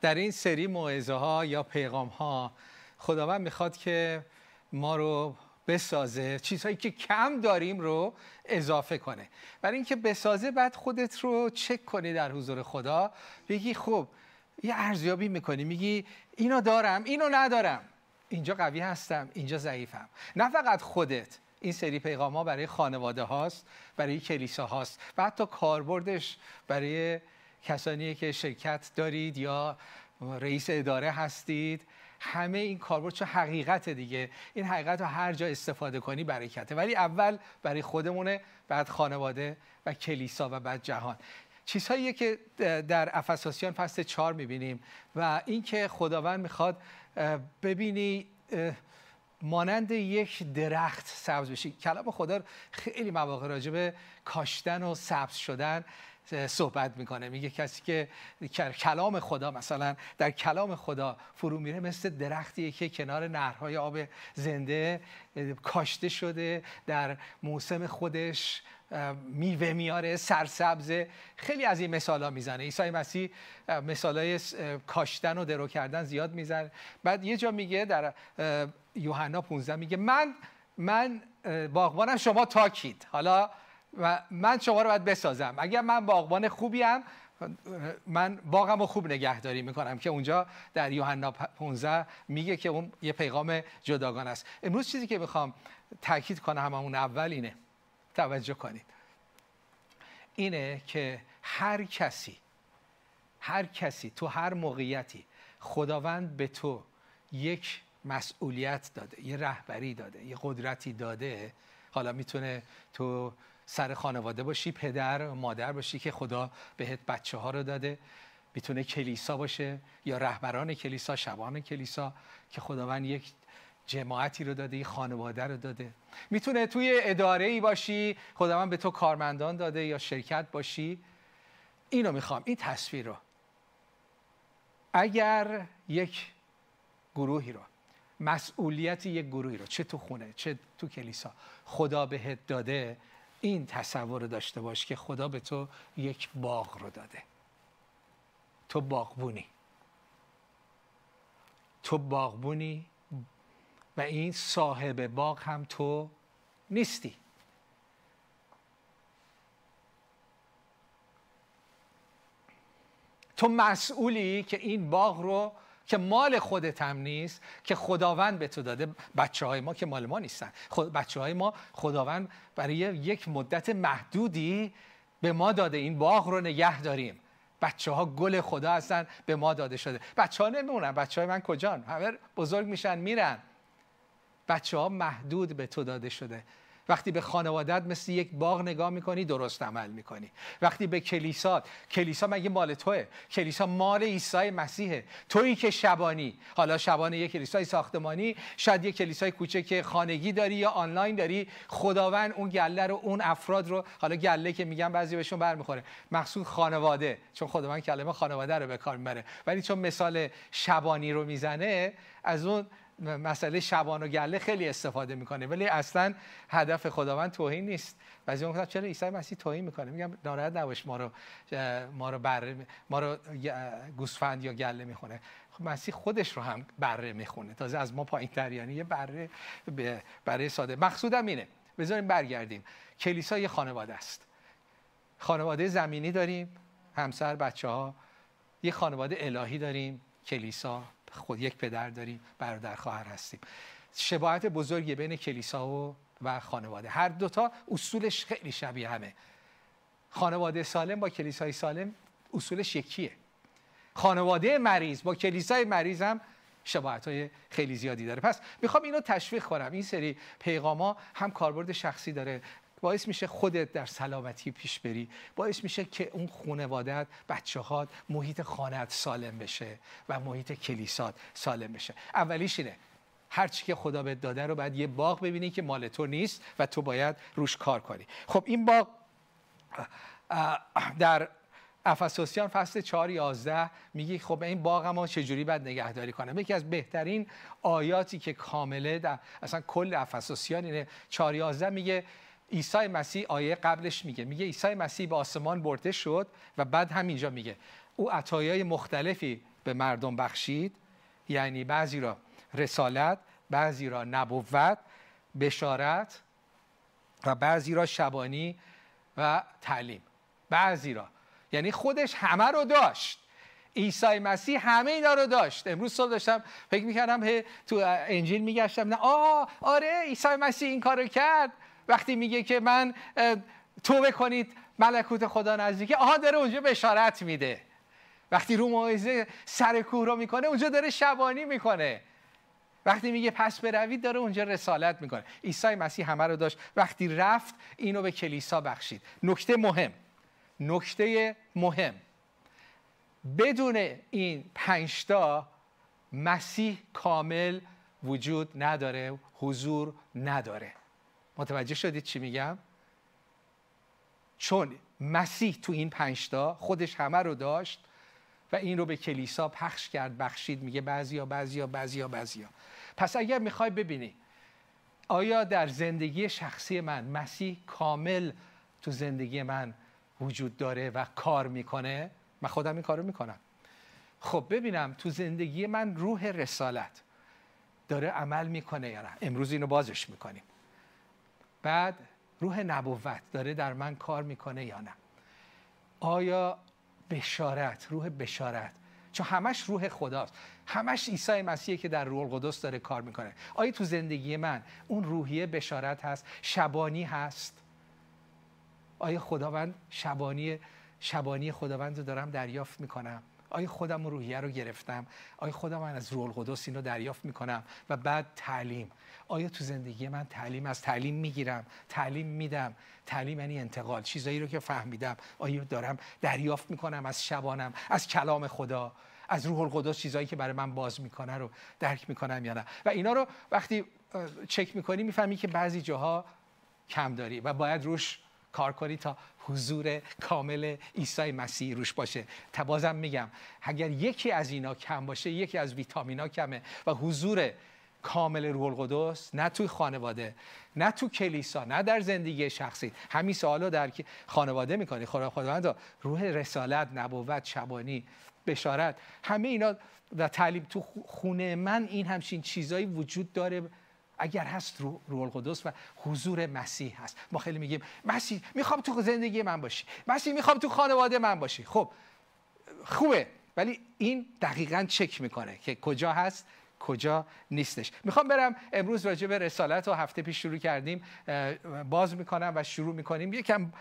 در این سری موعظه ها یا پیغام ها خداوند می‌خواد که ما رو بسازه چیزهایی که کم داریم رو اضافه کنه. برای اینکه بسازه بعد خودت رو چک کنی در حضور خدا. بگی خب یه ارزیابی می‌کنی. میگی اینو دارم اینو ندارم. اینجا قوی هستم اینجا ضعیفم. نه فقط خودت. این سری پیغام ها برای خانواده هاست برای کلیسا هاست و حتی کاربردش برای کسانی که شرکت دارید یا رئیس اداره هستید همه این کاربرد چون حقیقت دیگه. این حقیقت رو هر جا استفاده کنی برکته. ولی اول برای خودمونه بعد خانواده و کلیسا و بعد جهان. چیزهایی که در افساسیان فصل چهار می‌بینیم و اینکه خداوند می‌خواد ببینی مانند یک درخت سبز بشی. کلام خدا خیلی مواقع راجع به کاشتن و سبز شدن صحبت می‌کنه. میگه کسی که کلام خدا مثلا در کلام خدا فرو میره مثل درختیه که کنار نهرهای آب زنده کاشته شده در موسم خودش میوه میاره سرسبزه خیلی از این مثال ها می‌زنه. عیسی مسیح مثال های کاشتن و درو کردن زیاد می‌زنه. بعد یه جا میگه در یوحنا 15 میگه من من باغبانم شما تاکید. حالا و من شما رو باید بسازم. اگر من باغبان خوبیم من باغم رو خوب نگهداری می‌کنم که اونجا در یوحنا 15 میگه که اون یه پیغام جداگان است. امروز چیزی که می‌خوام تاکید کنم همون اول اینه. توجه کنید. اینه که هر کسی هر کسی تو هر موقعیتی خداوند به تو یک مسئولیت داده یه رهبری داده یه قدرتی داده حالا می‌تونه تو سر خانواده باشی پدر مادر باشی که خدا بهت بچه ها رو داده. می‌تونه کلیسا باشه یا رهبران کلیسا شبان کلیسا که خداوند یک جماعتی رو داده یه خانواده رو داده. می‌تونه توی اداره ای باشی خداوند به تو کارمندان داده یا شرکت باشی. اینو می‌خوام این تصویر رو. اگر یک گروهی رو مسئولیت یک گروهی رو چه تو خونه چه تو کلیسا خدا بهت داده این تصور داشته باش که خدا به تو یک باغ رو داده. تو باغبونی. تو باغبونی و این صاحب باغ هم تو نیستی. تو مسئولی که این باغ رو که مال خودت هم نیست که خداوند به تو داده. بچه های ما که مال ما نیستن. خود بچه های ما خداوند برای یک مدت محدودی به ما داده. این باغ رو نگه داریم. بچه ها گل خدا هستن به ما داده شده. بچه ها نمیمونن. بچه های من کجان؟ همه بزرگ میشن میرن. بچه ها محدود به تو داده شده. وقتی به خانوادت مثل یک باغ نگاه می‌کنی درست عمل می‌کنی. وقتی به کلیسا کلیسا مگه مال توه؟ کلیسا مال عیسی مسیحه. تویی که شبانی. حالا شبانه یک کلیسای ساختمانی شاید یک کلیسای کوچک خانگی داری یا آنلاین داری. خداوند اون گله رو اون افراد رو حالا گله که میگن بعضی بهشون برمیخوره. مقصود خانواده چون خداوند کلمه خانواده رو به کار می‌بره. ولی چون مثال شبانی رو می‌زنه از اون مسئله شبان و گله خیلی استفاده می‌کنه ولی اصلا هدف خداوند توهین نیست. بعضی میگن چرا عیسی مسیح توهین می‌کنه؟ میگم ناراحت نباش ما رو ما رو بره ما رو گوسفند یا گله می‌خونه. خب مسیح خودش رو هم بره می‌خونه. تازه از ما پایین تر یعنی یه بره برای ساده. مقصودم اینه. بذاریم برگردیم. کلیسا یه خانواده است. خانواده زمینی داریم همسر بچه ها یه خانواده الهی داریم کلیسا. خود یک پدر داریم برادر خواهر هستیم. شباهت بزرگی بین کلیسا و و خانواده. هر دوتا اصولش خیلی شبیه همه. خانواده سالم با کلیسای سالم اصولش یکیه. خانواده مریض با کلیسای مریض هم شباهت های خیلی زیادی داره. پس می‌خوام اینو تشویق کنم. این سری پیغاما هم کاربرد شخصی داره. باعث میشه خودت در سلامتی پیش بری. باعث میشه که اون خانوادت بچه هات محیط خانت سالم بشه و محیط کلیسات سالم بشه. اولیش اینه هرچی که خدا بهت داده رو باید یه باغ ببینی که مال تو نیست و تو باید روش کار کنی. خب این باغ در افسوسیان فصل 4 11 میگه خب این باغ ما چجوری باید نگهداری کنم؟ یکی از بهترین آیاتی که کامله در اصلا کل افسوسیان اینه. 4 11 میگه عیسی مسیح آیه قبلش میگه. میگه عیسی مسیح به آسمان برده شد و بعد همینجا میگه. او عطایای مختلفی به مردم بخشید. یعنی بعضی را رسالت بعضی را نبوت بشارت و بعضی را شبانی و تعلیم. بعضی را. یعنی خودش همه رو داشت. عیسی مسیح همه اینا رو داشت. امروز صبح داشتم فکر می‌کردم تو انجیل میگشتم نه آه آره عیسی مسیح این کارو کرد. وقتی میگه که من توبه کنید ملکوت خدا نزدیکه آها داره اونجا بشارت میده. وقتی رو موعظه سر کوه رو می‌کنه اونجا داره شبانی می‌کنه. وقتی میگه پس بروید داره اونجا رسالت می‌کنه. عیسی مسیح همه رو داشت. وقتی رفت اینو به کلیسا بخشید. نکته مهم. نکته مهم. بدون این پنجتا مسیح کامل وجود نداره حضور نداره. متوجه شدید چی میگم؟ چون مسیح تو این پنجتا خودش همه رو داشت و این رو به کلیسا پخش کرد بخشید. میگه بعضیا بعضیا بعضیا بعضیا. پس اگر می‌خوای ببینی آیا در زندگی شخصی من مسیح کامل تو زندگی من وجود داره و کار می‌کنه؟ من خودم این کارو می‌کنم. خب ببینم تو زندگی من روح رسالت داره عمل می‌کنه یا نه؟ امروز اینو بازش می‌کنیم. بعد روح نبوت داره در من کار می‌کنه یا نه؟ آیا بشارت روح بشارت چون همش روح خداست همش عیسی مسیحه که در روح القدس داره کار می‌کنه. آیا تو زندگی من اون روحیه بشارت هست؟ شبانی هست؟ آیا خداوند شبانی شبانی خداوند رو دارم دریافت می‌کنم؟ آیا خودم روحیه رو گرفتم؟ آیا خودم من از روح القدس اینو دریافت می‌کنم؟ و بعد تعلیم. آیا تو زندگی من تعلیم از تعلیم می‌گیرم؟ تعلیم میدم. تعلیم یعنی انتقال. چیزایی رو که فهمیدم. آیا دارم دریافت می‌کنم از شبانم؟ از کلام خدا؟ از روح القدس چیزایی که برای من باز می‌کنه رو درک می‌کنم یا نه؟ و اینا رو وقتی چک می‌کنی می‌فهمی که بعضی جاها کم داری و باید روش کار کنی تا حضور کامل عیسی مسیح روش باشه. تا بازم میگم اگر یکی از اینا کم باشه یکی از ویتامینا کمه و حضور کامل روح القدس نه توی خانواده نه تو کلیسا نه در زندگی شخصی. همین سوالو در خانواده می‌کنی. خداوند روح رسالت نبوت شبانی بشارت همه اینا و تعلیم تو خونه من این همچین چیزایی وجود داره. اگر هست رو روح القدس و حضور مسیح هست. ما خیلی میگیم مسیح می‌خوام تو زندگی من باشی. مسیح می‌خوام تو خانواده من باشی. خب خوبه. ولی این دقیقا چک می‌کنه که کجا هست کجا نیستش. می‌خوام برم امروز راجع به رسالت و هفته پیش شروع کردیم. باز می‌کنم و شروع می‌کنیم. یکم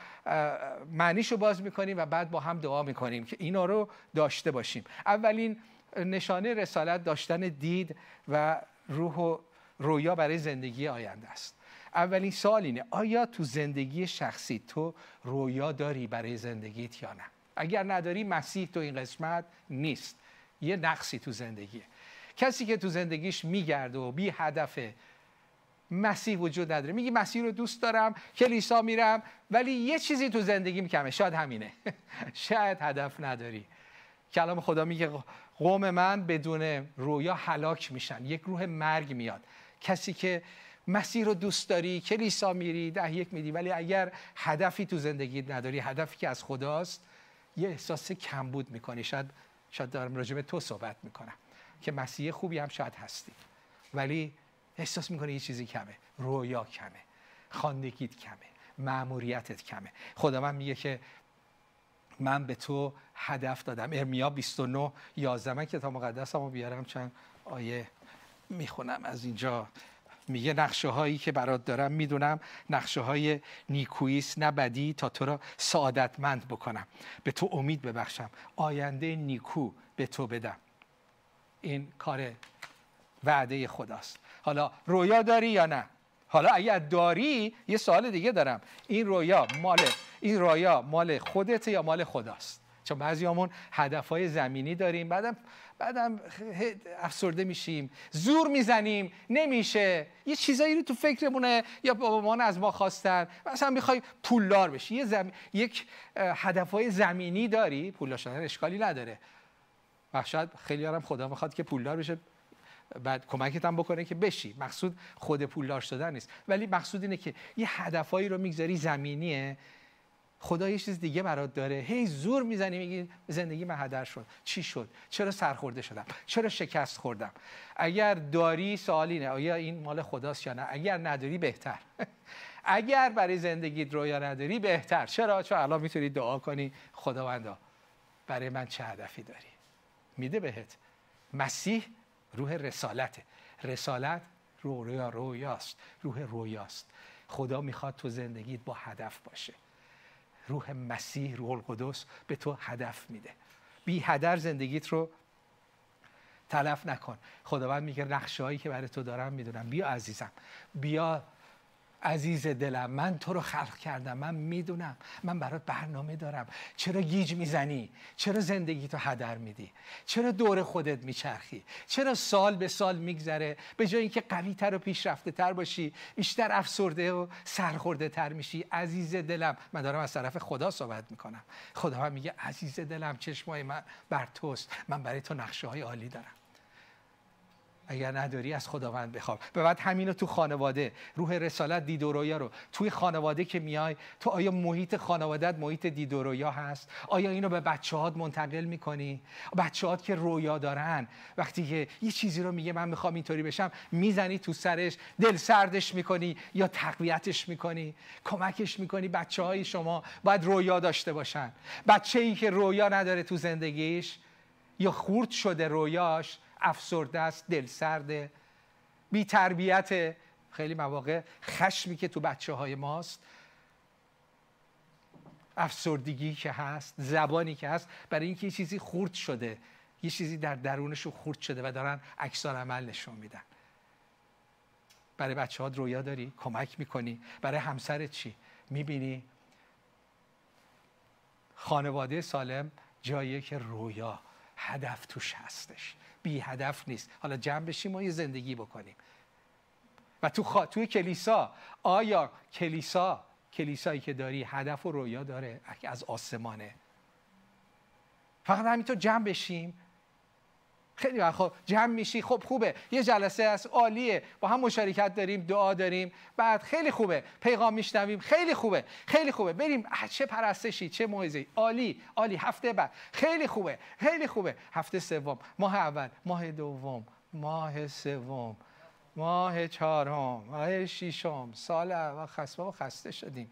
معنیشو باز می‌کنیم و بعد با هم دعا می‌کنیم که اینا رو داشته باشیم. اولین نشانه رسالت داشتن دید و روح و رویا برای زندگی آینده است. اولین سوال اینه آیا تو زندگی شخصی تو رویا داری برای زندگیت یا نه؟ اگر نداری مسیح تو این قسمت نیست. یه نقصی تو زندگیه. کسی که تو زندگیش میگرده و بی هدفه مسیح وجود نداره. میگی مسیح رو دوست دارم کلیسا میرم ولی یه چیزی تو زندگی کمه. شاید همینه. شاید هدف نداری. کلام خدا میگه قوم من بدون رویا هلاک میشن. یک روح مرگ میاد. کسی که مسیح رو دوست داری کلیسا میری ده یک میدی. ولی اگر هدفی تو زندگی نداری هدفی که از خداست یه احساس کمبود می‌کنی. شاید شاید دارم راجع به تو صحبت می‌کنم که مسیح خوبی هم شاید هستی. ولی احساس می‌کنه یه چیزی کمه. رویا کمه. خاندگیت کمه. معموریتت کمه. خدا من میگه که من به تو هدف دادم. ارمیا 29 11 من کتاب مقدسمو بیارم چند آیه. می‌خونم از اینجا. میگه نقشه هایی که برات دارم می‌دونم نقشه های نیکویست نه تا تو را سعادتمند بکنم. به تو امید ببخشم. آینده نیکو به تو بدم. این کار وعده خداست. حالا رویا داری یا نه؟ حالا اگر داری یه سوال دیگه دارم. این رویا مال این رویا مال خودت یا مال خداست؟ چون بعضیامون هدفهای زمینی داریم. بعدم بعدم افسرده میشیم. زور می‌زنیم. نمیشه. یه چیزایی رو تو فکرمونه. یا بابامان از ما خواستن. مثلا می‌خوای پولدار بشی. یه زم... یک هدفهای زمینی داری. پولدار شدن اشکالی نداره. و شاید خیلی هم خدا می‌خواد که پولدار بشه. بعد کمکت هم بکنه که بشی. مقصود خود پولدار شدن نیست. ولی مقصود اینه که یه هدفهایی رو می‌گذاری. زمینیه. خدا یه چیز دیگه برات داره. هی زور می‌زنی میگی زندگی من هدر شد. چی شد؟ چرا سرخورده شدم؟ چرا شکست خوردم؟ اگر داری سوالی نه آیا این مال خداست یا نه؟ اگر نداری بهتر. اگر برای زندگیت رویا نداری بهتر. چرا؟ چون الان می‌تونی دعا کنی خداوندا برای من چه هدفی داری؟ میده بهت. مسیح روح رسالته. رسالت رویا رویاست. روح رویاست. خدا می‌خواد تو زندگیت با هدف باشه. روح مسیح روح القدس به تو هدف میده. بی هدر زندگیت رو تلف نکن. خداوند میگه نقشه هایی که برای تو دارم می‌دونم. بیا عزیزم. بیا عزیز دلم من تو رو خلق کردم من می‌دونم من برات برنامه دارم. چرا گیج می‌زنی؟ چرا زندگی تو هدر میدی؟ چرا دور خودت میچرخی؟ چرا سال به سال میگذره؟ به جای اینکه قوی تر و پیشرفته تر باشی بیشتر افسرده و سرخورده تر میشی. عزیز دلم من دارم از طرف خدا صحبت می‌کنم. خدا هم میگه عزیز دلم چشمای من بر توست. من برای تو نقشه های عالی دارم. اگر نداری از خداوند بخواب. به بعد همینو تو خانواده روح رسالت دید و رویا رو توی خانواده که میای تو آیا محیط خانوادت محیط دید و رویا هست؟ آیا اینو به بچه هات منتقل می‌کنی؟ بچه هات که رویا دارن. وقتی که یه چیزی رو میگه من می‌خوام اینطوری بشم می‌زنی تو سرش دل سردش می‌کنی یا تقویتش می‌کنی؟ کمکش می‌کنی بچه های شما باید رویا داشته باشن. بچه ای که رویا نداره تو زندگیش یا خورد شده رویاش افسرده است دل سرده بی تربیت خیلی مواقع خشمی که تو بچه های ماست. افسردگی که هست زبانی که هست برای اینکه یه چیزی خورد شده یه چیزی در درونشون خورد شده و دارن عکسان عمل نشون میدن. برای بچه ها رویا داری؟ کمک می‌کنی؟ برای همسرت چی؟ می‌بینی؟ خانواده سالم جاییه که رویا. هدف توش هستش. بی هدف نیست. حالا جمع بشیم و یه زندگی بکنیم. و تو خوا... توی کلیسا آیا کلیسا کلیسایی که داری هدف و رویا داره از آسمانه؟ فقط همینطور جمع بشیم خیلی وقت. خب جمع میشی. خب خوبه. یه جلسه از عالیه. با هم مشارکت داریم دعا داریم. بعد خیلی خوبه. پیغام میشنویم. خیلی خوبه. خیلی خوبه. بریم. چه پرستشی چه موعظه عالی. عالی. هفته بعد. خیلی خوبه. خیلی خوبه. هفته سوم. ماه اول. ماه دوم. ماه سوم. ماه چهارم. ماه ششم. سال و خسته و خسته شدیم.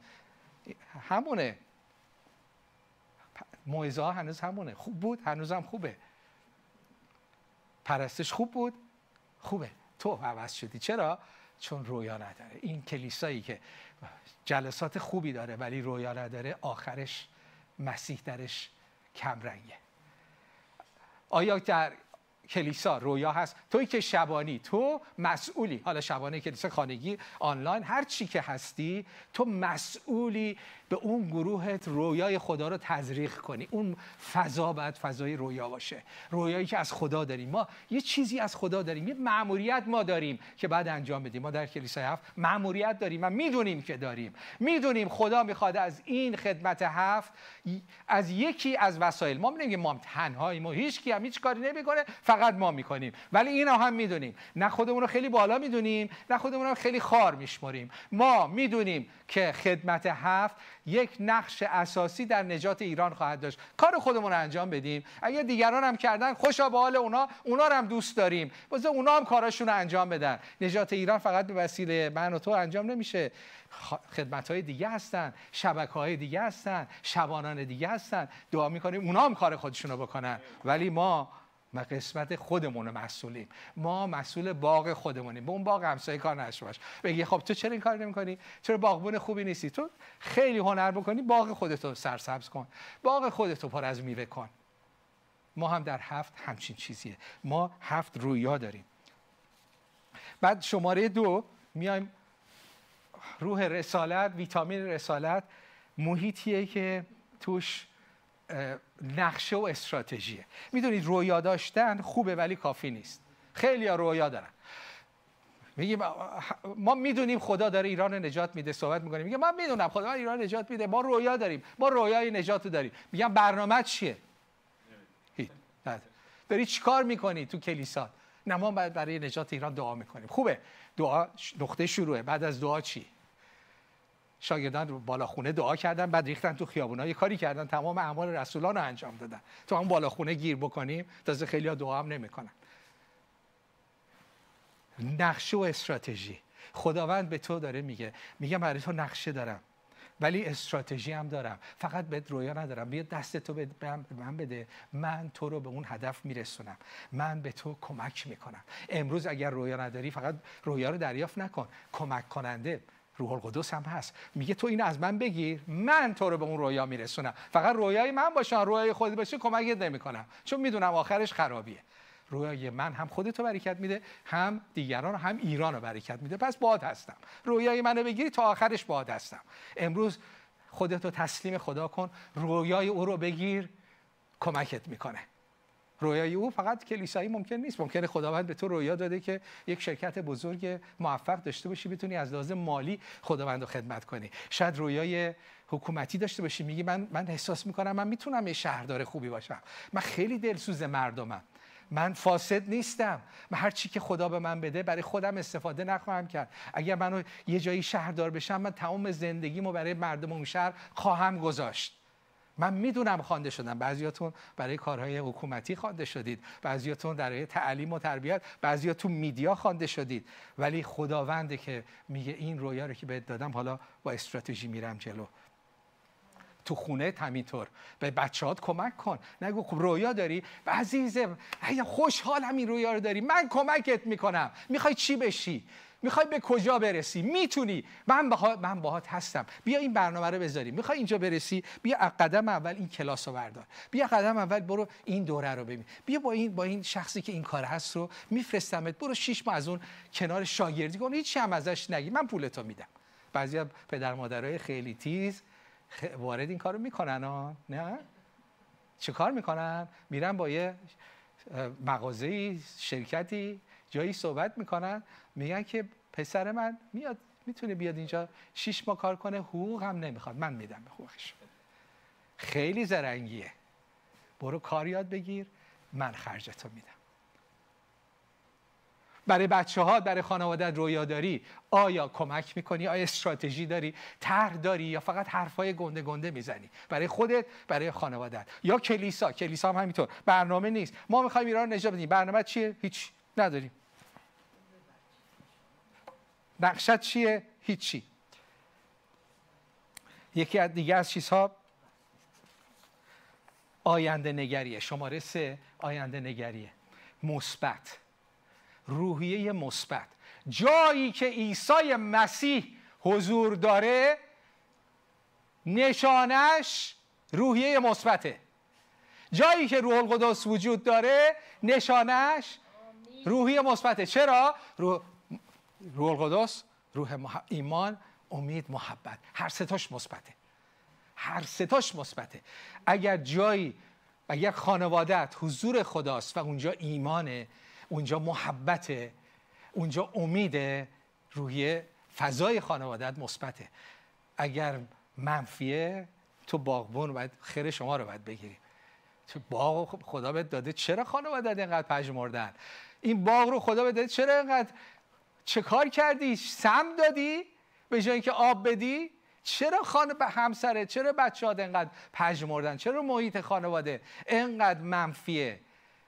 همونه. موعظه هنوز همونه. خوب بود؟ هنوزم خوبه. پرستش خوب بود. خوبه. تو عوض شدی. چرا؟ چون رویا نداره. این کلیسایی که جلسات خوبی داره ولی رویا نداره آخرش مسیح درش کمرنگه. آیا در کلیسا رویا هست؟ توی که شبانی تو مسئولی. حالا شبانه کلیسا خانگی آنلاین هر چی که هستی تو مسئولی به اون گروهت رویای خدا رو تزریق کنی. اون فضا باید فضای رویا باشه. رویایی که از خدا داریم. ما یه چیزی از خدا داریم. یه معموریت ما داریم که بعد انجام بدیم. ما در کلیسای هفت معموریت داریم و می‌دونیم که داریم. می‌دونیم خدا می‌خواد از این خدمت هفت از یکی از وسایل. ما میگیم ما تنهایی ما هیچ کی هم هیچ کاری نمی‌کنه. فقط ما می‌کنیم. ولی اینا هم می‌دونیم. نه خودمون رو خیلی بالا می‌دونیم نه خودمون رو خیلی خار میشمریم. ما می‌دونیم که خدمت هفت یک نقش اساسی در نجات ایران خواهد داشت. کار خودمون رو انجام بدیم. اگر دیگران هم کردن خوشا به حال اونا اونا رو هم دوست داریم. واسه اونا هم کاراشون رو انجام بدن. نجات ایران فقط به وسیله من و تو انجام نمیشه. خدمت های دیگه هستن شبکه های دیگه هستن شبانان دیگه هستن. دعا می‌کنیم اونا هم کار خودشون رو بکنن. ولی ما ما قسمت خودمون مسئولیم. ما مسئول باغ خودمونیم. به اون باغ همسایه کار نشه باش. بگی خب تو چرا این کار نمی‌کنی؟ چرا باغبون خوبی نیستی؟ تو خیلی هنر بکنی باغ خودتو سرسبز کن. باغ خودتو پر از میوه کن. ما هم در هفت همچین چیزیه. ما هفت رویا داریم. بعد شماره دو میایم روح رسالت ویتامین رسالت. محیطیه که توش نقشه و استراتژیه. می‌دونید رویا داشتن خوبه ولی کافی نیست. خیلی ها رویا دارن. میگیم ما می‌دونیم خدا داره ایران نجات میده صحبت می‌کنیم. میگه من می‌دونم خدا ایران نجات میده. ما رویا داریم. ما رویای نجات داریم. میگم برنامه چیه؟ داری چیکار می‌کنی تو کلیسا؟ نه ما برای نجات ایران دعا می‌کنیم. خوبه. دعا نقطه شروعه. بعد از دعا چی؟ شاگردان رو بالا خونه دعا کردن بعد ریختن تو خیابونا یه کاری کردن تمام اعمال رسولان رو انجام دادن. تو هم بالا خونه گیر بکنیم تازه خیلی دعا هم نمی‌کنن. نقشه و استراتژی. خداوند به تو داره میگه میگه برای تو نقشه دارم ولی استراتژی هم دارم. فقط بهت رویا ندارم. بیا دست تو به من بده. من تو رو به اون هدف میرسونم. من به تو کمک می‌کنم. امروز اگر رویا نداری فقط رویا رو دریافت نکن. کمک کننده. روح القدس هم هست. میگه تو این از من بگیر. من تو رو به اون رویا میرسونم. فقط رویای من باشن رویای خودت باشه کمکت نمی‌کنم. چون می‌دونم آخرش خرابیه. رویای من هم خودتو برکت میده هم دیگران هم ایران رو برکت میده. پس باد هستم. رویای منو بگیری تا آخرش باد هستم. امروز خودتو تسلیم خدا کن. رویای او رو بگیر. کمکت می‌کنه. رویای او فقط کلیسایی ممکن نیست. ممکنه خداوند به تو رویا داده که یک شرکت بزرگ موفق داشته باشی بتونی از لحاظ مالی خداوند رو خدمت کنی. شاید رویای حکومتی داشته باشی. میگی من من احساس می‌کنم من می‌تونم یه شهردار خوبی باشم. من خیلی دلسوز مردمم. من فاسد نیستم. من هر چی که خدا به من بده برای خودم استفاده نخواهم کرد. اگر منو یه جایی شهردار بشم من تمام زندگیمو برای مردم اون شهر خواهم گذاشت. من می‌دونم خوانده شدم بعضیاتون برای کارهای حکومتی خوانده شدید. بعضیاتون برای تعلیم و تربیت بعضیاتون میدیا خوانده شدید. ولی خداونده که میگه این رویا رو که بهت دادم حالا با استراتژی میرم جلو. تو خونه همینطور. به بچهات کمک کن. نگو خب رویا داری؟ و عزیزم خوشحالم این رویا رو داری. من کمکت می‌کنم. می‌خوای چی بشی؟ می‌خوای به کجا برسی؟ می‌تونی. من باها... من باهات هستم. بیا این برنامه رو بذاری می‌خوای اینجا برسی؟ بیا قدم اول این کلاس رو بردار. بیا قدم اول برو این دوره رو ببین. بیا با این با این شخصی که این کار هست رو میفرستمت. برو شش ماه از اون کنار شاگردی کن. هیچ هم ازش نگی. من پولتو میدم. بعضی پدر مادرای خیلی تیز وارد این کارو می‌کنن ها. نه؟ چه کار می‌کنن؟ میرن با یه مغازه شرکتی جایی صحبت می‌کنن میگن که پسر من میاد می‌تونه بیاد اینجا شیش ماه کار کنه حقوق هم نمی‌خواد. من میدم به حقوقش. خیلی زرنگیه. برو کار یاد بگیر من خرجتو میدم. برای بچه ها برای خانواده رویا داری آیا کمک می‌کنی؟ آیا استراتژی داری؟ طرح داری؟ یا فقط حرفای گنده گنده می‌زنی؟ برای خودت برای خانواده یا کلیسا کلیسا هم همینطور. برنامه نیست. ما می‌خوایم ایران نجات بدیم. برنامه چیه؟ هیچ. نداریم. نقشت چیه؟ هیچی. یکی از دیگه از چیزها آینده نگریه. شماره سه آینده نگریه. مثبت. روحیه مثبت. جایی که عیسی مسیح حضور داره نشانش روحیه مثبته. جایی که روح القدس وجود داره نشانش روحیه مثبته. چرا؟ روح, القدس روح ایمان امید محبت. هر ستاش مثبته. هر ستاش مثبته. اگر جایی اگر خانوادت حضور خداست و اونجا ایمانه اونجا محبت اونجا امید روی فضای خانوادت مثبته. اگر منفیه تو باغبون باید خیر شما رو باید بگیری. تو باغ خدا بهت داده. چرا خانوادت اینقدر پژمردن این باغ رو خدا بهت داده. چرا اینقدر چه کار کردی؟ سم دادی؟ به جای اینکه آب بدی؟ چرا خانه به همسرت چرا بچه ها اینقدر پژمردن چرا محیط خانواده اینقدر منفیه؟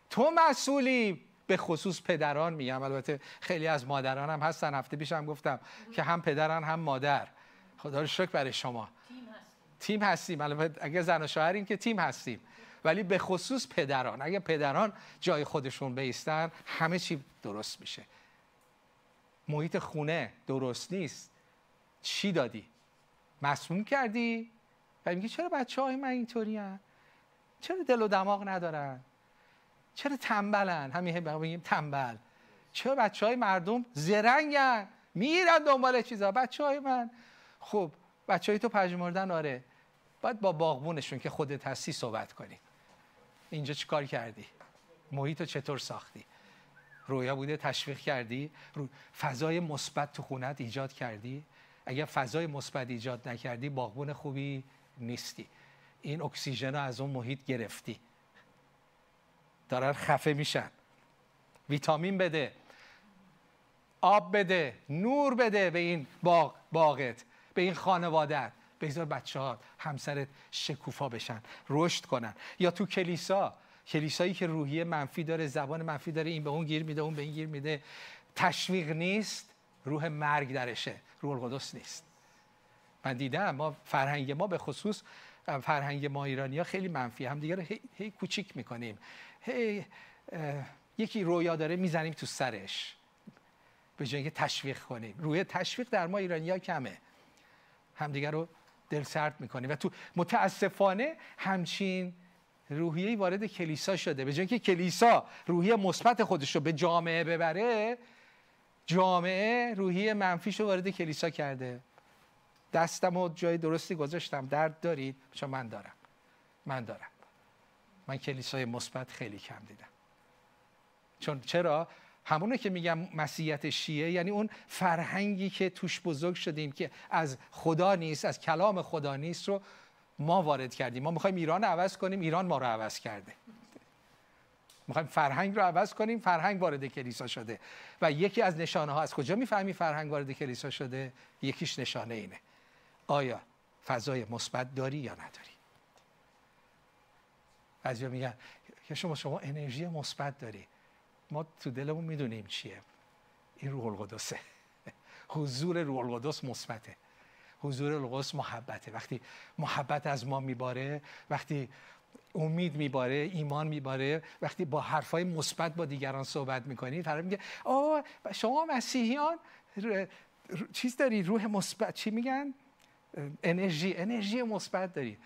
تو مسئولی. به خصوص پدران میگم. البته خیلی از مادران هم هستن. هفته پیش هم گفتم که هم پدران هم مادر. خدا رو شکر برای شما. تیم هستیم. البته اگه زن و شوهرین که تیم هستیم. ولی به خصوص پدران. اگه پدران جای خودشون بیستن همه چی درست میشه. محیط خونه درست نیست. چی دادی؟ مسموم کردی؟ و میگه چرا بچه های من اینطوری چرا دل و دماغ ندارن؟ چرا تنبلن؟ همین بگیم تنبل. چرا بچه های مردم زرنگن؟ میرن دنبال چیزا؟ بچه های من. خب بچه های تو پژمردن آره. باید با باغبونشون که خودت هستی صحبت کنی. اینجا چیکار کردی؟ محیط چطور ساختی؟ رویا بوده تشویق کردی. فضای مثبت تو خونت ایجاد کردی. اگر فضای مثبت ایجاد نکردی باغبون خوبی نیستی. این اکسیژن رو از اون محیط گرفتی. دارن خفه میشن. ویتامین بده. آب بده. نور بده به این باغ باغت به این خانوادت بذار بچه ها همسرت شکوفا بشن. رشد کنن. یا تو کلیسا کلیسایی که روحیه منفی داره زبان منفی داره این به اون گیر میده اون به این گیر میده. تشویق نیست روح مرگ درشه. روح القدس نیست. من دیدم ما فرهنگ ما به خصوص فرهنگ ما ایرانی ها خیلی منفی. هم دیگه هی, هی کوچیک می‌کنیم. هی یکی رویا داره می‌زنیم تو سرش. به جای اینکه تشویق کنیم. روی تشویق در ما ایرانی ها کمه. همدیگه رو دل سرد می‌کنیم. و تو متاسفانه همچین روحیه وارد کلیسا شده. به جای اینکه کلیسا روحیه مثبت خودش رو به جامعه ببره جامعه روحیه منفیش رو وارد کلیسا کرده. دستم و جای درستی گذاشتم. درد دارید؟ چون من دارم. من دارم. من کلیسای مثبت خیلی کم دیدم. چون چرا؟ همونه که میگم مسیحیت شیعه یعنی اون فرهنگی که توش بزرگ شدیم که از خدا نیست از کلام خدا نیست رو ما وارد کردیم. ما می‌خوایم ایران رو عوض کنیم ایران ما رو عوض کرده. می‌خوایم فرهنگ رو عوض کنیم فرهنگ وارد کلیسا شده. و یکی از نشانه ها از کجا می‌فهمی فرهنگ وارد کلیسا شده؟ یکیش نشانه اینه. آیا فضای مثبت داری یا نداری؟ بعضیا میگن که شما شما انرژی مثبت داری. ما تو دلمون می‌دونیم چیه. این روح القدسه. حضور روح القدس مثبته. حضور القدس محبته. وقتی محبت از ما میباره وقتی امید میباره ایمان میباره وقتی با حرفای مثبت با دیگران صحبت می‌کنید طرف میگه آه شما مسیحیان چیز داری؟ روح مثبت. چی میگن؟ انرژی انرژی مثبت داری.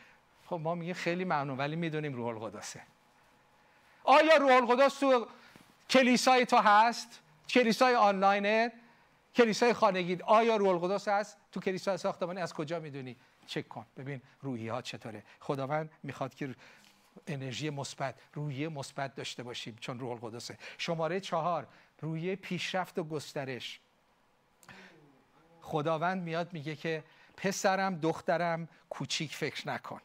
خب ما میگه خیلی ممنون ولی می‌دونیم روح القدسه. آیا روح القدس تو کلیسای تو هست؟ کلیسای آنلاینه؟ کلیسای خانگی. آیا روح القدس هست؟ تو کلیسای ساختمانی از کجا می‌دونی؟ چک کن. ببین روحی ها چطوره. خداوند می‌خواد که انرژی مثبت روحیه مثبت داشته باشیم چون روح القدسه. شماره چهار روحیه پیشرفت و گسترش. خداوند میاد میگه که پسرم دخترم کوچیک فکر نکن.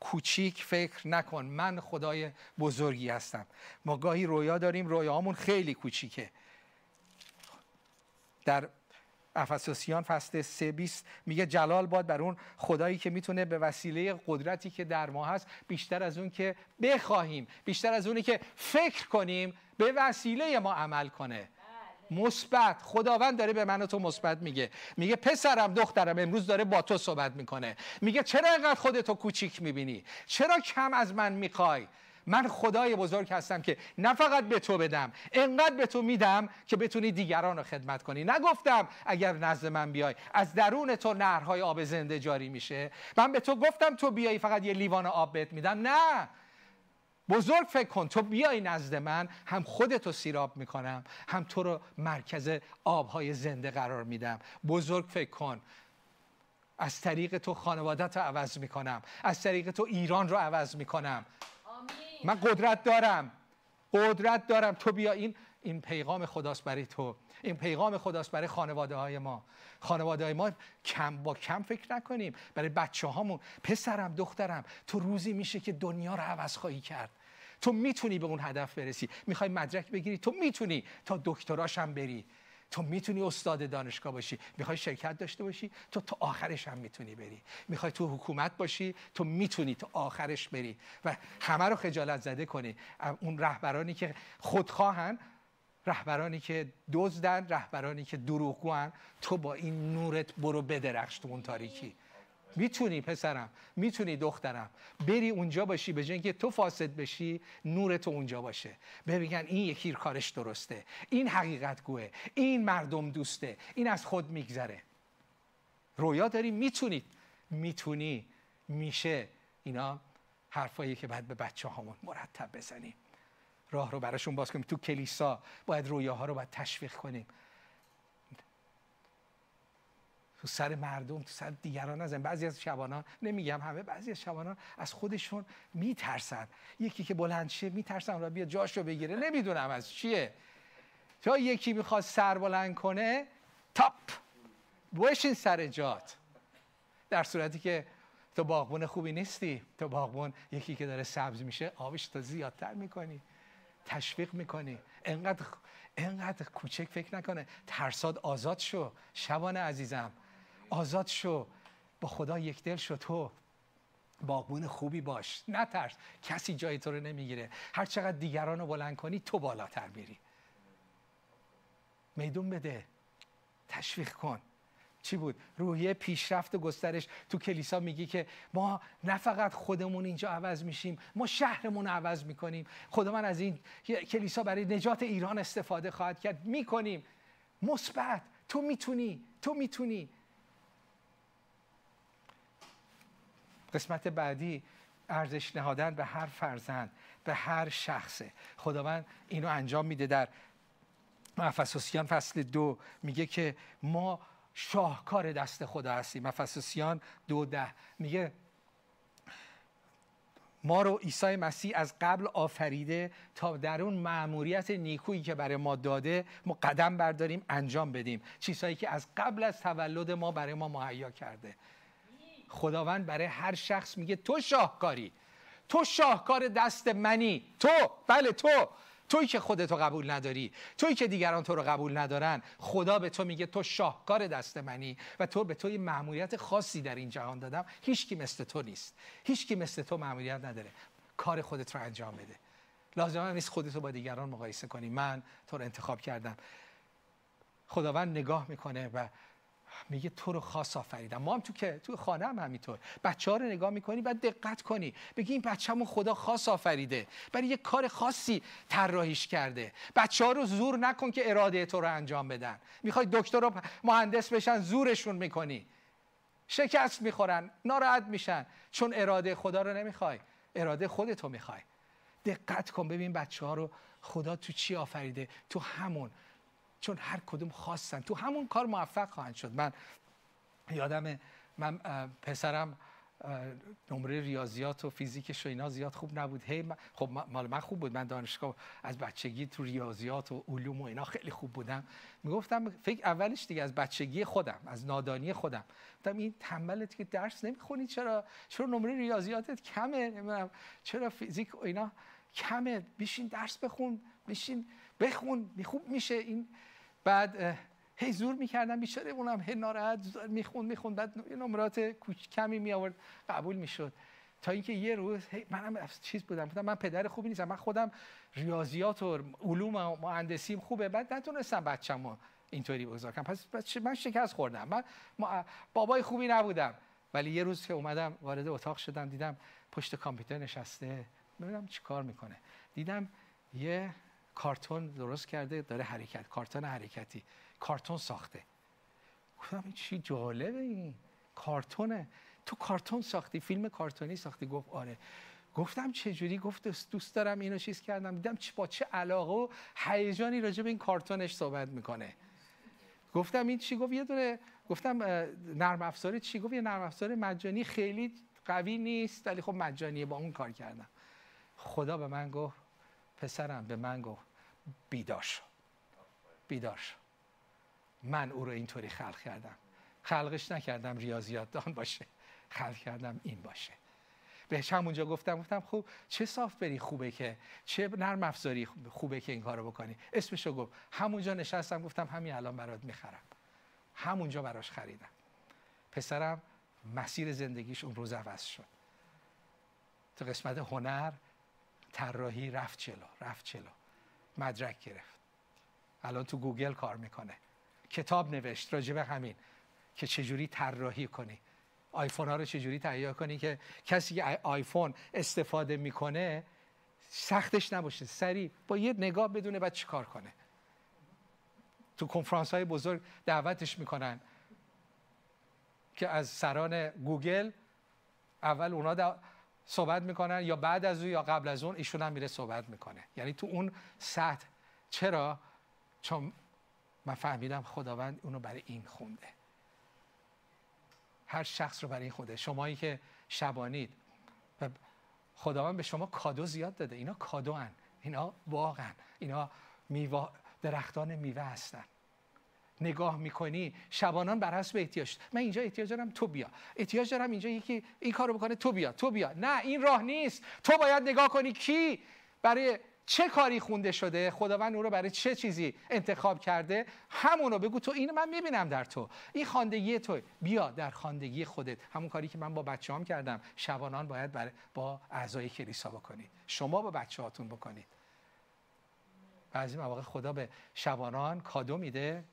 کوچیک فکر نکن. من خدای بزرگی هستم. ما گاهی رویا داریم رویاهامون خیلی کوچیکه. در افسوسیان فصل سه بیست میگه جلال باد بر اون خدایی که می‌تونه به وسیله قدرتی که در ما هست بیشتر از اون که بخواهیم بیشتر از اونی که فکر کنیم به وسیله ما عمل کنه. مثبت. خداوند داره به من و تو مثبت میگه. میگه پسرم دخترم امروز داره با تو صحبت می‌کنه. میگه چرا اینقدر خودتو کوچیک می‌بینی؟ چرا کم از من می‌خوای؟ من خدای بزرگ هستم که نه فقط به تو بدم انقدر به تو میدم که بتونی دیگران رو خدمت کنی. نگفتم اگر نزد من بیای از درون تو نهرهای آب زنده جاری میشه. من به تو گفتم تو بیای فقط یه لیوان آب بهت میدم. نه. بزرگ فکر کن تو بیای نزد من هم خودتو سیراب می‌کنم هم تو رو مرکز آبهای زنده قرار میدم. بزرگ فکر کن. از طریق تو خانوادت رو عوض می‌کنم. از طریق تو ایران رو عوض می‌کنم. من قدرت دارم. قدرت دارم. تو بیا این این پیغام خداست برای تو. این پیغام خداست برای خانواده های ما. خانواده های ما کم با کم فکر نکنیم. برای بچه هامون پسرم دخترم تو روزی میشه که دنیا رو عوض خواهی کرد. تو می‌تونی به اون هدف برسی. می‌خوای مدرک بگیری. تو می‌تونی تا دکتراش هم بری. تو می‌تونی استاد دانشگاه باشی. می‌خوای شرکت داشته باشی تو تا آخرش هم می‌تونی بری. می‌خوای تو حکومت باشی تو می‌تونی تا آخرش بری. و همه رو خجالت زده کنی. اون رهبرانی که خودخواهن رهبرانی که دزدن رهبرانی که دروغگوان تو با این نورت برو بدرخش تو اون تاریکی. می‌تونی پسرم می‌تونی دخترم بری اونجا باشی به اینکه تو فاسد بشی نور تو اونجا باشه. ببینن این یکی کارش درسته این حقیقت گوه این مردم دوسته این از خود میگذره. رویا داری می‌تونید می‌تونی. میشه. اینا حرفایی که باید به بچه هامون مرتب بزنیم. راه رو براشون باز کنیم. تو کلیسا باید رویاها رو باید تشویق کنیم. تو سر مردم تو سر دیگران نزن. بعضی از شبانان نمیگم همه بعضی از شبانان از خودشون میترسن. یکی که بلند شه میترسن را بیا جاشو بگیره. نمی‌دونم از چیه. تا یکی می‌خواد سر بلند کنه تاپ! بشین سر جات. در صورتی که تو باغبون خوبی نیستی. تو باغبون یکی که داره سبز میشه آبش تا زیادتر می‌کنی. تشویق می‌کنی. انقدر انقدر کوچک فکر نکنه. ترساد آزاد شو. شبانه عزیزم. آزاد شو با خدا یک دل شو تو. باغبون خوبی باش. نترس. کسی جای تو رو نمی‌گیره. هر چقدر دیگران رو بلند کنی تو بالاتر میری. میدون بده. تشویق کن. چی بود؟ روحیه پیشرفت و گسترش. تو کلیسا میگی که ما نه فقط خودمون اینجا عوض میشیم ما شهرمون عوض می‌کنیم. خدا من از این کلیسا برای نجات ایران استفاده خواهد کرد. می‌کنیم. مثبت. تو می‌تونی. تو می‌تونی. قسمت بعدی ارزش نهادن به هر فرزند به هر شخصه. خداوند اینو انجام میده در مفسوسیان فصل دو. میگه که ما شاهکار دست خدا هستیم. مفسوسیان دو ده. میگه ما رو عیسی مسیح از قبل آفریده تا در اون معموریت نیکویی که برای ما داده ما قدم برداریم انجام بدیم. چیزهایی که از قبل از تولد ما برای ما مهیا کرده. خداوند برای هر شخص میگه تو شاهکاری تو شاهکار دست منی تو بله تو تویی که خودتو قبول نداری تویی که دیگران تو رو قبول ندارن خدا به تو میگه تو شاهکار دست منی و تو به تو یه معمولیت خاصی در این جهان دادم. هیچکی مثل تو نیست هیچکی مثل تو معمولیت نداره. کار خودت رو انجام بده. لازم هم نیست خودتو با دیگران مقایسه کنی. من تو رو انتخاب کردم. خداوند نگاه می‌کنه و میگه تو رو خاص آفریدم. ما هم تو که تو خانه هم همینطور. بچه ها رو نگاه می‌کنی بعد دقت کنی. بگی این بچه‌مون خدا خاص آفریده. برای یه کار خاصی طراحیش کرده. بچه ها رو زور نکن که اراده تو رو انجام بدن. می‌خوای دکتر و مهندس بشن زورشون می‌کنی. شکست می‌خورن ناراحت میشن. چون اراده خدا رو نمی‌خوای. اراده خودتو می‌خوای. دقت کن ببین بچه ها رو خدا تو چی آفریده؟ تو همون چون هر کدوم خواستن. تو همون کار موفق خواهند شد. من یادم من پسرم نمره ریاضیات و فیزیکش و اینا زیاد خوب نبود. هی خب مال من خوب بود. من دانشگاه از بچگی تو ریاضیات و علوم و اینا خیلی خوب بودم. می‌گفتم فکر اولش دیگه از بچگی خودم از نادانی خودم. گفتم این تنبلت که درس نمی‌خونی چرا؟ چرا نمره ریاضیاتت کمه؟ نمی‌دونم چرا فیزیک و اینا کمه؟ بشین درس بخون بشین بخون خوب میشه. این بعد هی زور می‌کردم بیچاره اونم هی ناراحت می‌خوند می‌خوند. بعد نمرات کمی می آورد قبول می‌شد. تا اینکه یه روز هی منم چیز بودم. بودم من پدر خوبی نیستم. من خودم ریاضیات و علوم و مهندسیم خوبه. بعد نتونستم بچه‌مو اینطوری بگذار کنم پس من شکست خوردم. من بابای خوبی نبودم. ولی یه روز که اومدم وارد اتاق شدم دیدم پشت کامپیوتر نشسته. ببینم چی کار می‌کنه. دیدم یه کارتون درست کرده داره حرکت کارتون حرکتی کارتون ساخته. گفتم چی جالبه این؟ کارتونه. تو کارتون ساختی فیلم کارتونی ساختی. گفت آره. گفتم چه جوری گفت دوست دارم اینو چیز کردم. دیدم با چه علاقه و هیجانی راجع به این کارتونش صحبت می‌کنه. گفتم این چی؟ گفت یه دونه گفتم نرم افزار چی؟ گفت یه نرم افزار مجانی. خیلی قوی نیست ولی خب مجانیه با اون کار کردم. خدا به من گفت پسرم به من گفت بیدار شو. من او رو اینطوری خلق کردم. خلقش نکردم ریاضیات دان باشه. خلق کردم این باشه. بهش همونجا گفتم گفتم خوب چه صاف بری خوبه که. چه نرم افزاری خوبه که این کارو بکنی. اسمشو گفت. همونجا نشستم گفتم همین الان برات می‌خرم. همونجا براش خریدم. پسرم مسیر زندگیش اون روز عوض شد. تو قسمت هنر طراحی رفت جلو رفت جلو. مدرک گرفت. الان تو گوگل کار می‌کنه. کتاب نوشت راجع به همین که چجوری طراحی کنی. آیفون ها رو چجوری تهیه کنی که کسی که آیفون استفاده می‌کنه سختش نباشه. سریع با یه نگاه بدونه بعد چی کار کنه. تو کنفرانس های بزرگ دعوتش می‌کنن که از سران گوگل اول اونا صحبت می‌کنن یا بعد از او یا قبل از اون ایشون هم میره صحبت می‌کنه. یعنی تو اون سطح. چرا؟ چون من فهمیدم خداوند اونو برای این خونده. هر شخص رو برای این خونده. شمایی که شبانید. و خداوند به شما کادو زیاد داده. اینا کادو هن. اینا واقعا اینا میوه درختان میوه هستن. نگاه می‌کنی شبانان بر حسب احتیاج. من اینجا احتیاج دارم تو بیا. احتیاج دارم اینجا یکی این کارو بکنه تو بیا تو بیا. نه این راه نیست. تو باید نگاه کنی کی برای چه کاری خونده شده خداوند او رو برای چه چیزی انتخاب کرده. همونو بگو تو اینو من می‌بینم در تو. این خاندگی تو بیا در خاندگی خودت. همون کاری که من با بچه هم کردم. شبانان باید برای با اعضای کلیسا بکنید. شما با بچه هاتون بکنید. بعضی مواقع خدا به شبانان کادو میده.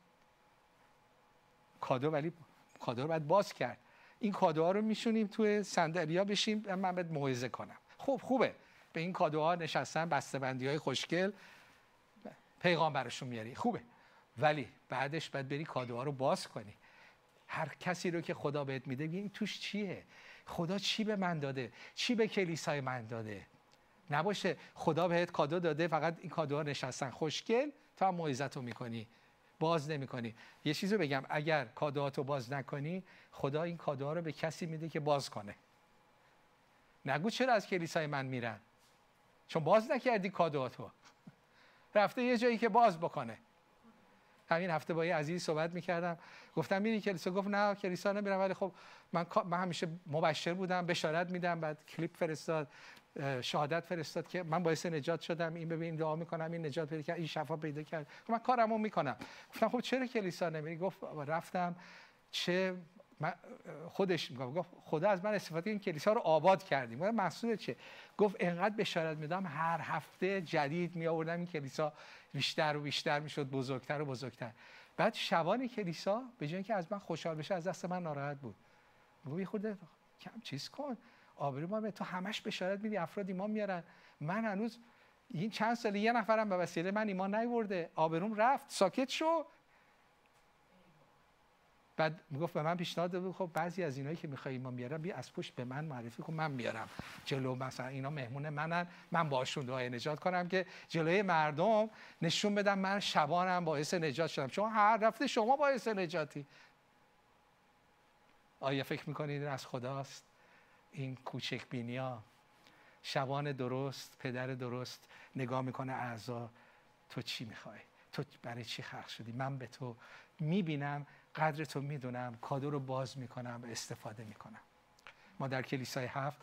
کادو ولی کادو رو باید باز کرد. این کادوها رو میشونیم توی صندلیا بشیم من باید موعظه کنم. خوب خوبه. به این کادوها نشستن بسته‌بندی های خوشگل پیغام براشون میاری. خوبه. ولی بعدش باید بری کادوها رو باز کنی. هر کسی رو که خدا بهت میده این توش چیه؟ خدا چی به من داده؟ چی به کلیسای من داده؟ نباشه خدا بهت کادو داده فقط این کادوها نشستن. خوشگل تا هم موعظت رو می‌کنی. باز نمی‌کنی. یه چیزی بگم اگر کادوهاتو باز نکنی خدا این کادوها رو به کسی میده که باز کنه. نگو چرا از کلیسای من میرن؟ چون باز نکردی کادواتو رفته یه جایی که باز بکنه. همین هفته با یه عزیزی صحبت می‌کردم. گفتم میری کلیسا؟ گفت نه کلیسا نمیرم. ولی خب من, من همیشه مبشر بودم بشارت میدم بعد کلیپ فرستاد. شهادت فرستاد که من باعث نجات شدم. این ببین دعا می‌کنم این نجات پیدا کرد این شفا پیدا کرد. من کارمو می‌کنم. گفتم خب چرا کلیسا نمیری؟ گفت رفتم چه خودش گفت خدا از من استفاده این کلیسا رو آباد کردیم گفتم محصول چه؟ گفت انقدر بشارت میدم هر هفته جدید می آوردم این کلیسا بیشتر و بیشتر می‌شد بزرگتر و بزرگتر. بعد شبان کلیسا به جای اینکه از من خوشحال بشه از دست من ناراحت بود. گفت خود کم چیز کن. آبرو ما تو همش بشارت میدی افراد ایمان میارن. من هنوز این چند سال یه نفرم به وسیله من ایمان نیورده. آبروم رفت. ساکت شو. بعد می‌گفت به من پیشنهاد داد خب بعضی از اینایی که می‌خوای ایمان بیارم بیا از پشت به من معرفی کن من میارم. جلو مثلا اینا مهمون منن. من باشون دعای نجات کنم که جلوی مردم نشون بدم من شبانم باعث نجات شدم. شما هر رفته شما باعث نجاتی. آیا فکر می‌کنید از خداست؟ این کوچک بینیا شبان درست پدر درست نگاه می‌کنه اعضا تو چی می‌خوای؟ تو برای چی خلق شدی؟ من به تو می‌بینم قدر تو می‌دونم کادو رو باز می‌کنم استفاده می‌کنم. ما در کلیسای هفت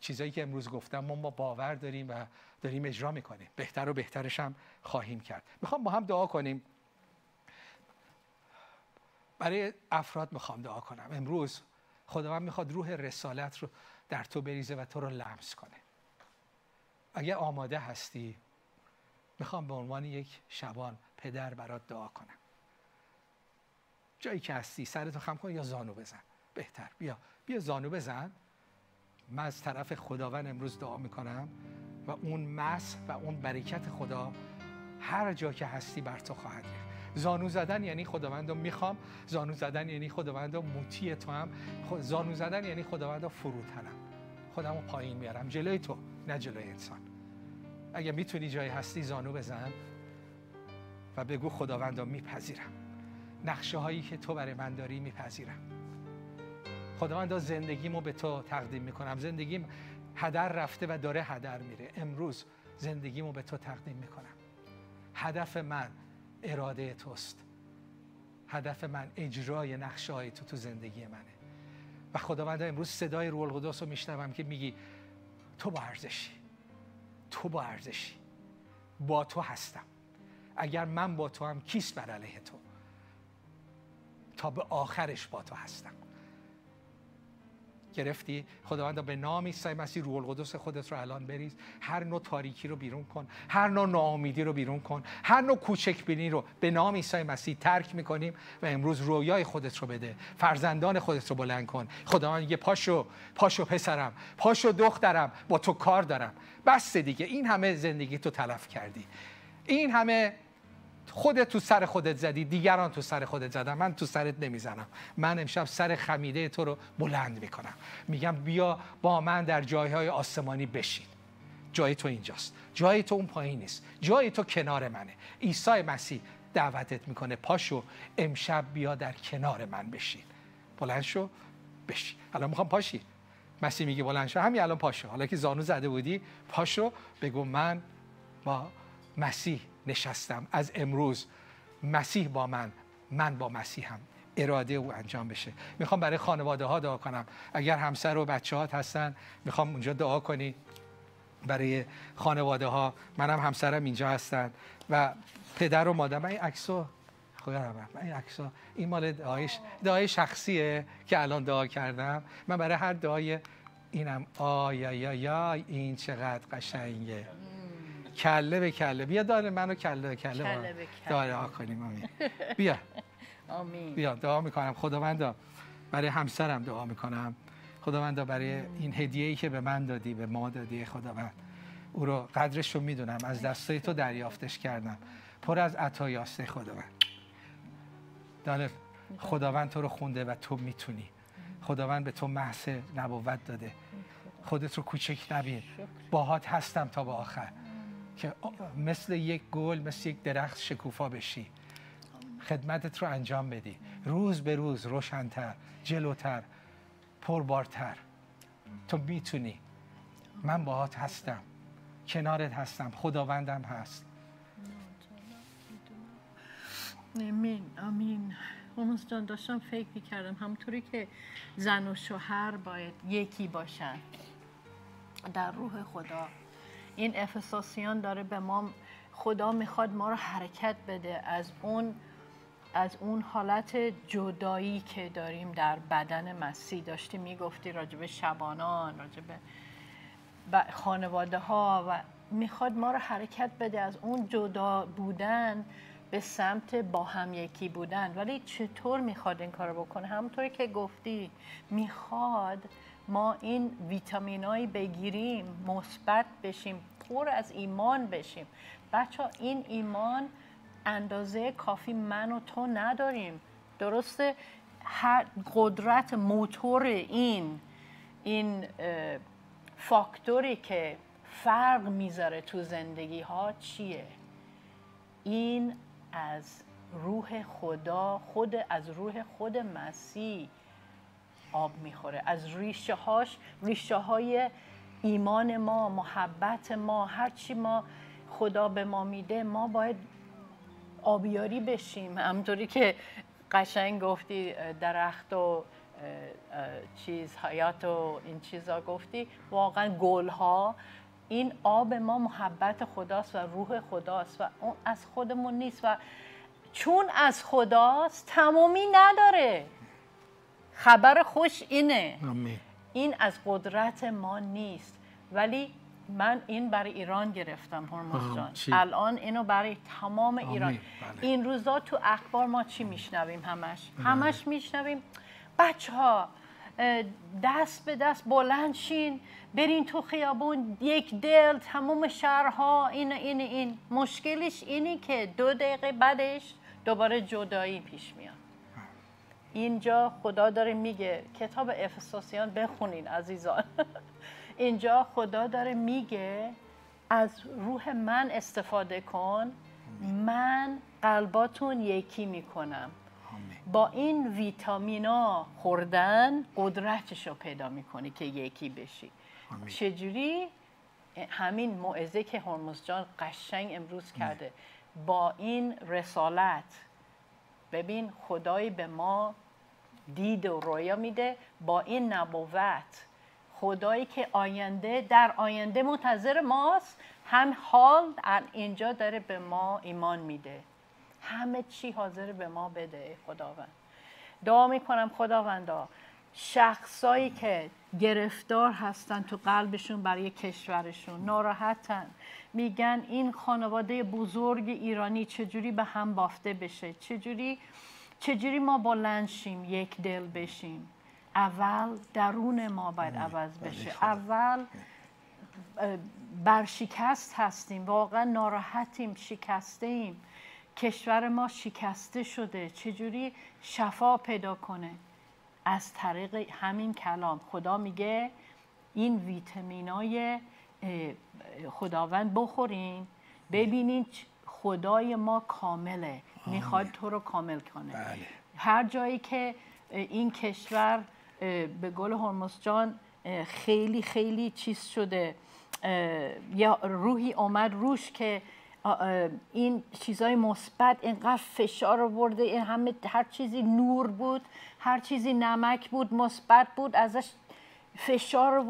چیزایی که امروز گفتم ما با باور داریم و داریم اجرا می‌کنیم. بهتر و بهترش هم خواهیم کرد. می‌خوام با هم دعا کنیم. برای افراد می‌خوام دعا کنم. امروز خداوند می‌خواد روح رسالت رو در تو بریزه و تو رو لمس کنه. اگه آماده هستی می‌خوام به عنوان یک شبان پدر برات دعا کنم. جایی که هستی سرتو خم کن یا زانو بزن. بهتر. بیا. بیا زانو بزن. من از طرف خداوند امروز دعا می‌کنم و اون مس و اون برکت خدا هر جا که هستی بر تو خواهد ریخت زانو زدن یعنی خداوند رو می‌خوام زانو زدن یعنی خداوند رو موتی تو هم. زانو زدن یعنی خداوند رو فروتنم. خودم رو پایین میارم. جلوی تو نه جلوی انسان. اگه می‌تونی جایی هستی زانو بزن و بگو خداوند رو میپذیرم. نقشه هایی که تو برای من داری میپذیرم. خداوند زندگیمو به تو تقدیم می‌کنم. زندگیم هدر رفته و داره هدر میره. امروز زندگیمو به تو تقدیم می‌کنم. هدف من اراده توست. هدف من اجرای نقشه های تو تو زندگی منه. و خداوند امروز صدای روح القدس رو میشنوم که میگی تو با ارزشی. تو با ارزشی. با تو هستم. اگر من با تو هم کیست بر علیه تو؟ تا به آخرش با تو هستم. گرفتی. خداوند به نام عیسی مسیح روح القدس خودت رو الان بریز. هر نوع تاریکی رو بیرون کن. هر نوع ناامیدی رو بیرون کن. هر نوع کوچک بینی رو به نام عیسی مسیح ترک می‌کنیم و امروز رویای خودت رو بده. فرزندان خودت رو بلند کن. خداوند یه پاشو پاشو پسرم پاشو دخترم با تو کار دارم. بس دیگه. این همه زندگی تو تلف کردی. این همه خودت تو سر خودت زدی دیگران تو سر خودت زدن. من تو سرت نمی‌زنم. من امشب سر خمیده تو رو بلند می‌کنم. میگم بیا با من در جایهای آسمانی بشین. جای تو اینجاست. جای تو اون پایین نیست. جای تو کنار منه. عیسی مسیح دعوتت می‌کنه پاشو امشب بیا در کنار من بشین. بلند شو بشین. الان می‌خوام پاشی. مسیح میگه بلند شو. همین الان پاشو. حالا که زانو زده بودی پاشو بگو من با مسیح نشستم. از امروز مسیح با من من با مسیحم. اراده او انجام بشه. می‌خوام برای خانواده ها دعا کنم. اگر همسر و بچه هات هستن می‌خوام اونجا دعا کنی. برای خانواده ها. منم همسرم اینجا هستن. و پدر و مادر من این عکسو خدا من این عکسا این مال دعایش دعای شخصیه که الان دعا کردم. من برای هر دعای اینم. آیا یا یا این چقدر قشنگه. کله به کله. بیا داره منو کله به کله, کله به کله. داره. ها کنیم آمین بیا. آمین. بیا دعا می‌کنم. خداوندا برای همسرم دعا می‌کنم. خداوندا برای این هدیه ای که به من دادی به ما دادی خداوند. او رو قدرش رو می‌دونم. از دستای تو دریافتش کردم. پر از عطایاست خداوند. داره خداوند تو رو خونده و تو می‌تونی. خداوند به تو محض نبوت داده. خودت رو کوچک نبین. باهات هستم تا به آخر. که مثل یک گل مثل یک درخت شکوفا بشی. خدمتت رو انجام بدی. روز به روز روشنتر جلوتر پربارتر. تو می‌تونی. من باهات هستم. کنارت هستم. خداوندم هست. امین آمین. هوموس جان داشتم فکر می‌کردم همونطوری که زن و شوهر باید یکی باشن. در روح خدا. این افساسیان داره به ما خدا می‌خواد ما رو حرکت بده از اون از اون حالت جدایی که داریم در بدن مسیح. داشتی می‌گفتی راجب شبانان راجب خانواده ها و می‌خواد ما رو حرکت بده از اون جدا بودن به سمت با هم یکی بودن. ولی چطور می‌خواد این کار بکنه؟ همونطوری که گفتی می‌خواد ما این ویتامینایی بگیریم مثبت بشیم پر از ایمان بشیم. بچه این ایمان اندازه کافی من و تو نداریم. درسته؟ هر قدرت موتور این این فاکتوری که فرق می‌ذاره تو زندگی ها چیه؟ این از روح خدا خود از روح خود مسیح. آب می‌خوره. از ریشه هاش ریشه های ایمان ما محبت ما هرچی ما خدا به ما میده ما باید آبیاری بشیم. همطوری که قشنگ گفتی درخت و چیز حیات و این چیزا گفتی واقعا گل ها این آب ما محبت خداست و روح خداست و اون از خودمون نیست و چون از خداست تمامی نداره. خبر خوش اینه. این از قدرت ما نیست. ولی من این برای ایران گرفتم هرمز جان. الان اینو برای تمام ایران. بله. این روزا تو اخبار ما چی میشنویم همش؟ بله. همش میشنویم بچه ها دست به دست بلند شین برین تو خیابون یک دل تمام شهرها این این این. مشکلش اینی که دو دقیقه بعدش دوباره جدایی پیش میاد. اینجا خدا داره میگه کتاب افساسیان بخونین عزیزان. اینجا خدا داره میگه از روح من استفاده کن من قلباتون یکی می‌کنم. با این ویتامینا خوردن قدرتش رو پیدا می‌کنی که یکی بشی. چجوری؟ همین موعظه که هرمز جان قشنگ امروز کرده. با این رسالت ببین خدای به ما دید و رویا میده با این نبوت. خدایی که آینده در آینده منتظر ماست. هم حال اینجا داره به ما ایمان میده. همه چی حاضر به ما بده خداوند. دعا می‌کنم خداوندا شخصایی که گرفتار هستن تو قلبشون برای کشورشون. ناراحتن. میگن این خانواده بزرگ ایرانی چجوری به هم بافته بشه؟ چجوری چجوری ما بلند شیم یک دل بشیم؟ اول درون ما باید عوض بشه. اول برشکست هستیم. واقعا ناراحتیم شکسته ایم کشور ما شکسته شده. چجوری شفا پیدا کنه؟ از طریق همین کلام. خدا میگه این ویتامینای خداوند بخورین. ببینین خدای ما کامله. می‌خواد تو رو کامل کنه. بله. هر جایی که این کشور به گل هرمز جان خیلی خیلی چیز شده. یا روحی اومد روش که این چیزای مثبت اینقدر فشار آورده این همه هر چیزی نور بود هر چیزی نمک بود مثبت بود ازش فشار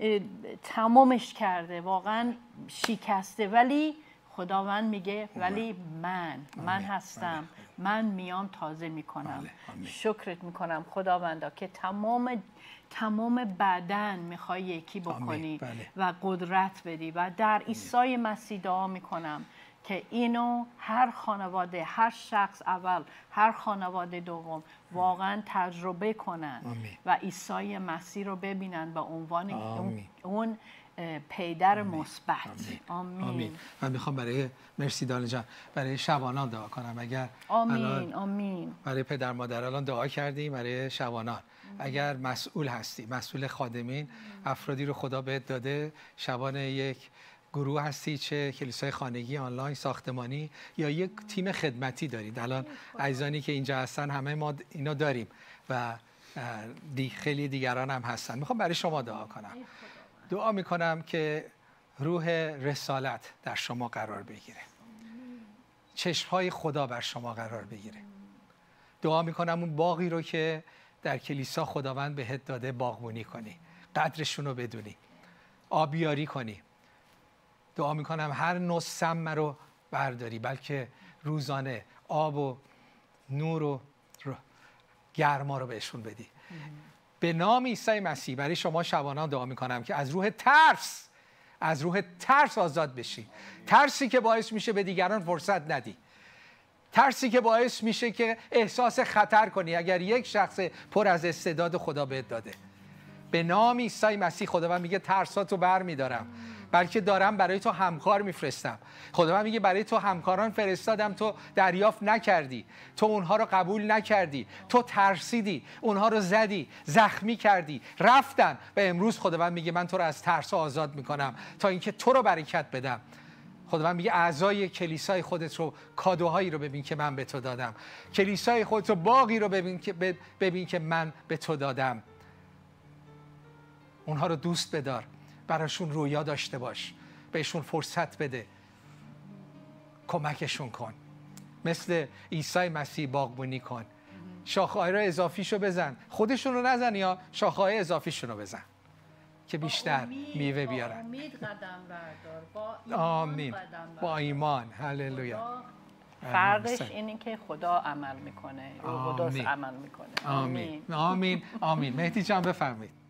اه، تمامش کرده. واقعا شکسته. ولی خداوند میگه ولی من من. هستم من میام تازه می‌کنم بله. شکرت می‌کنم خداوندا که تمام تمام بدن می‌خوای یکی بکنی بله. و قدرت بدی و در عیسی مسیح دعا می‌کنم که اینو هر خانواده هر شخص اول هر خانواده دوم واقعا تجربه کنن آمین. و عیسی مسیح رو ببینن به عنوان اون, آمین. اون پیدر مثبت. آمین. آمین. من می‌خوام برای مرسی جان برای شبانان دعا کنم. اگر آمین آمین. برای پدر مادر الان دعا کردیم برای شبانان اگر مسئول هستی مسئول خادمین افرادی رو خدا بهت داده. شبان یک گروه هستی چه کلیسای خانگی آنلاین ساختمانی یا یک تیم خدمتی دارید. الان عزیزانی که اینجا هستن همه ما اینا داریم و دی خیلی دیگران هم هستن. می‌خوام برای شما دعا کنم. دعا می‌کنم که روح رسالت در شما قرار بگیره. چشمهای خدا بر شما قرار بگیره. دعا می‌کنم اون باقی رو که در کلیسا خداوند بهت داده باغبونی کنی. قدرشون رو بدونی. آبیاری کنی. دعا می‌کنم هر نوع سم رو برداری بلکه روزانه آب و نور و گرما رو بهشون بدی. به نام عیسی مسیح. برای شما شبانان دعا می‌کنم که از روح ترس از روح ترس آزاد بشی. ترسی که باعث میشه به دیگران فرصت ندی. ترسی که باعث میشه که احساس خطر کنی. اگر یک شخص پر از استعداد خدا بهت داده. به نام عیسی مسیح خداوند میگه ترساتو بر میدارم. بلکه دارم برای تو همکار میفرستم. خداوند میگه برای تو همکاران فرستادم تو دریافت نکردی. تو اونها رو قبول نکردی. تو ترسیدی. اونها رو زدی. زخمی کردی. رفتن. و امروز خداوند میگه من تو رو از ترس آزاد می‌کنم تا اینکه تو رو برکت بدم. خداوند میگه اعضای کلیسای خودت رو کادوهایی رو ببین که من به تو دادم. کلیسای خودت رو باقی رو ببین که ببین که من به تو دادم. اونها رو دوست بدار. براشون رویا داشته باش. بهشون فرصت بده. کمکشون کن. مثل عیسی مسیح باغبونی کن. شاخه‌های رو اضافیشو بزن. خودشون رو نزن یا شاخه‌های اضافیشون رو بزن. که بیشتر میوه بیارن. امید قدم بردار. با ایمان آمین. قدم بردار. با ایمان. هللویا. فرقش اینه که خدا عمل می‌کنه. روح قدس آمین. عمل می‌کنه. آمین. آمین. آمین. مهدی جان بفرمایید.